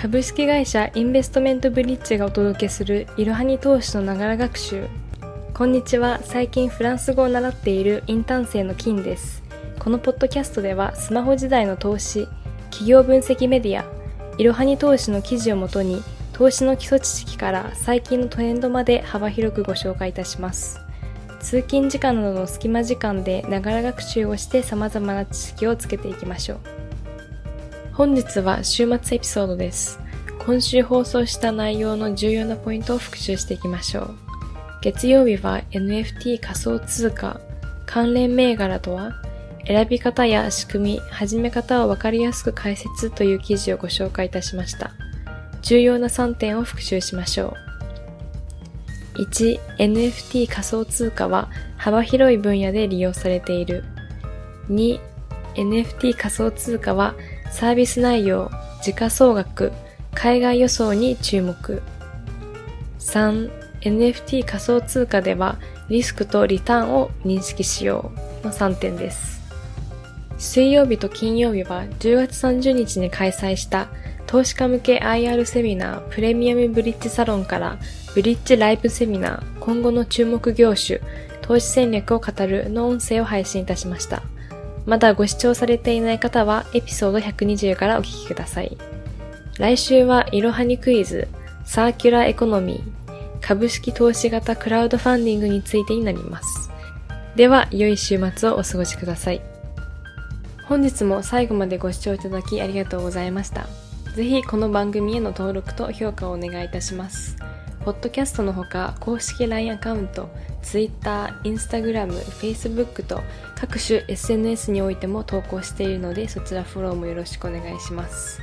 株式会社インベストメントブリッジがお届けするいろはに投資のながら学習。こんにちは。最近フランス語を習っているインターン生の金です。このポッドキャストではスマホ時代の投資企業分析メディアいろはに投資の記事をもとに投資の基礎知識から最近のトレンドまで幅広くご紹介いたします。通勤時間などの隙間時間でながら学習をして様々な知識をつけていきましょう。本日は週末エピソードです今週放送した内容の重要なポイントを復習していきましょう月曜日は NFT 仮想通貨関連銘柄とは選び方や仕組み、始め方をわかりやすく解説という記事をご紹介いたしました。重要な3点を復習しましょう。1、NFT 仮想通貨は幅広い分野で利用されている。2、NFT 仮想通貨はサービス内容、時価総額、海外予想に注目。3、NFT 仮想通貨ではリスクとリターンを認識しようの3点です。水曜日と金曜日は10月30日に開催した投資家向け IR セミナープレミアムブリッジサロンからブリッジライブセミナー今後の注目業種投資戦略を語るの音声を配信いたしました。まだご視聴されていない方はエピソード120からお聞きください。来週はいろはにクイズ、サーキュラーエコノミー、株式投資型クラウドファンディングについてになります。では、良い週末をお過ごしください。本日も最後までご視聴いただきありがとうございました。ぜひこの番組への登録と評価をお願いいたします。ポッドキャストのほか公式 LINE アカウント、Twitter、Instagram、Facebook と各種 SNS においても投稿しているのでそちらフォローもよろしくお願いします。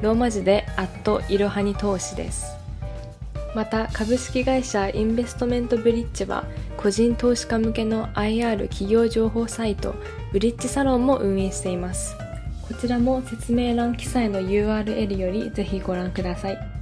ローマ字で、アットいろはに投資です。また株式会社インベストメントブリッジは個人投資家向けの IR 企業情報サイトブリッジサロンも運営していますこちらも説明欄記載の URL よりぜひご覧ください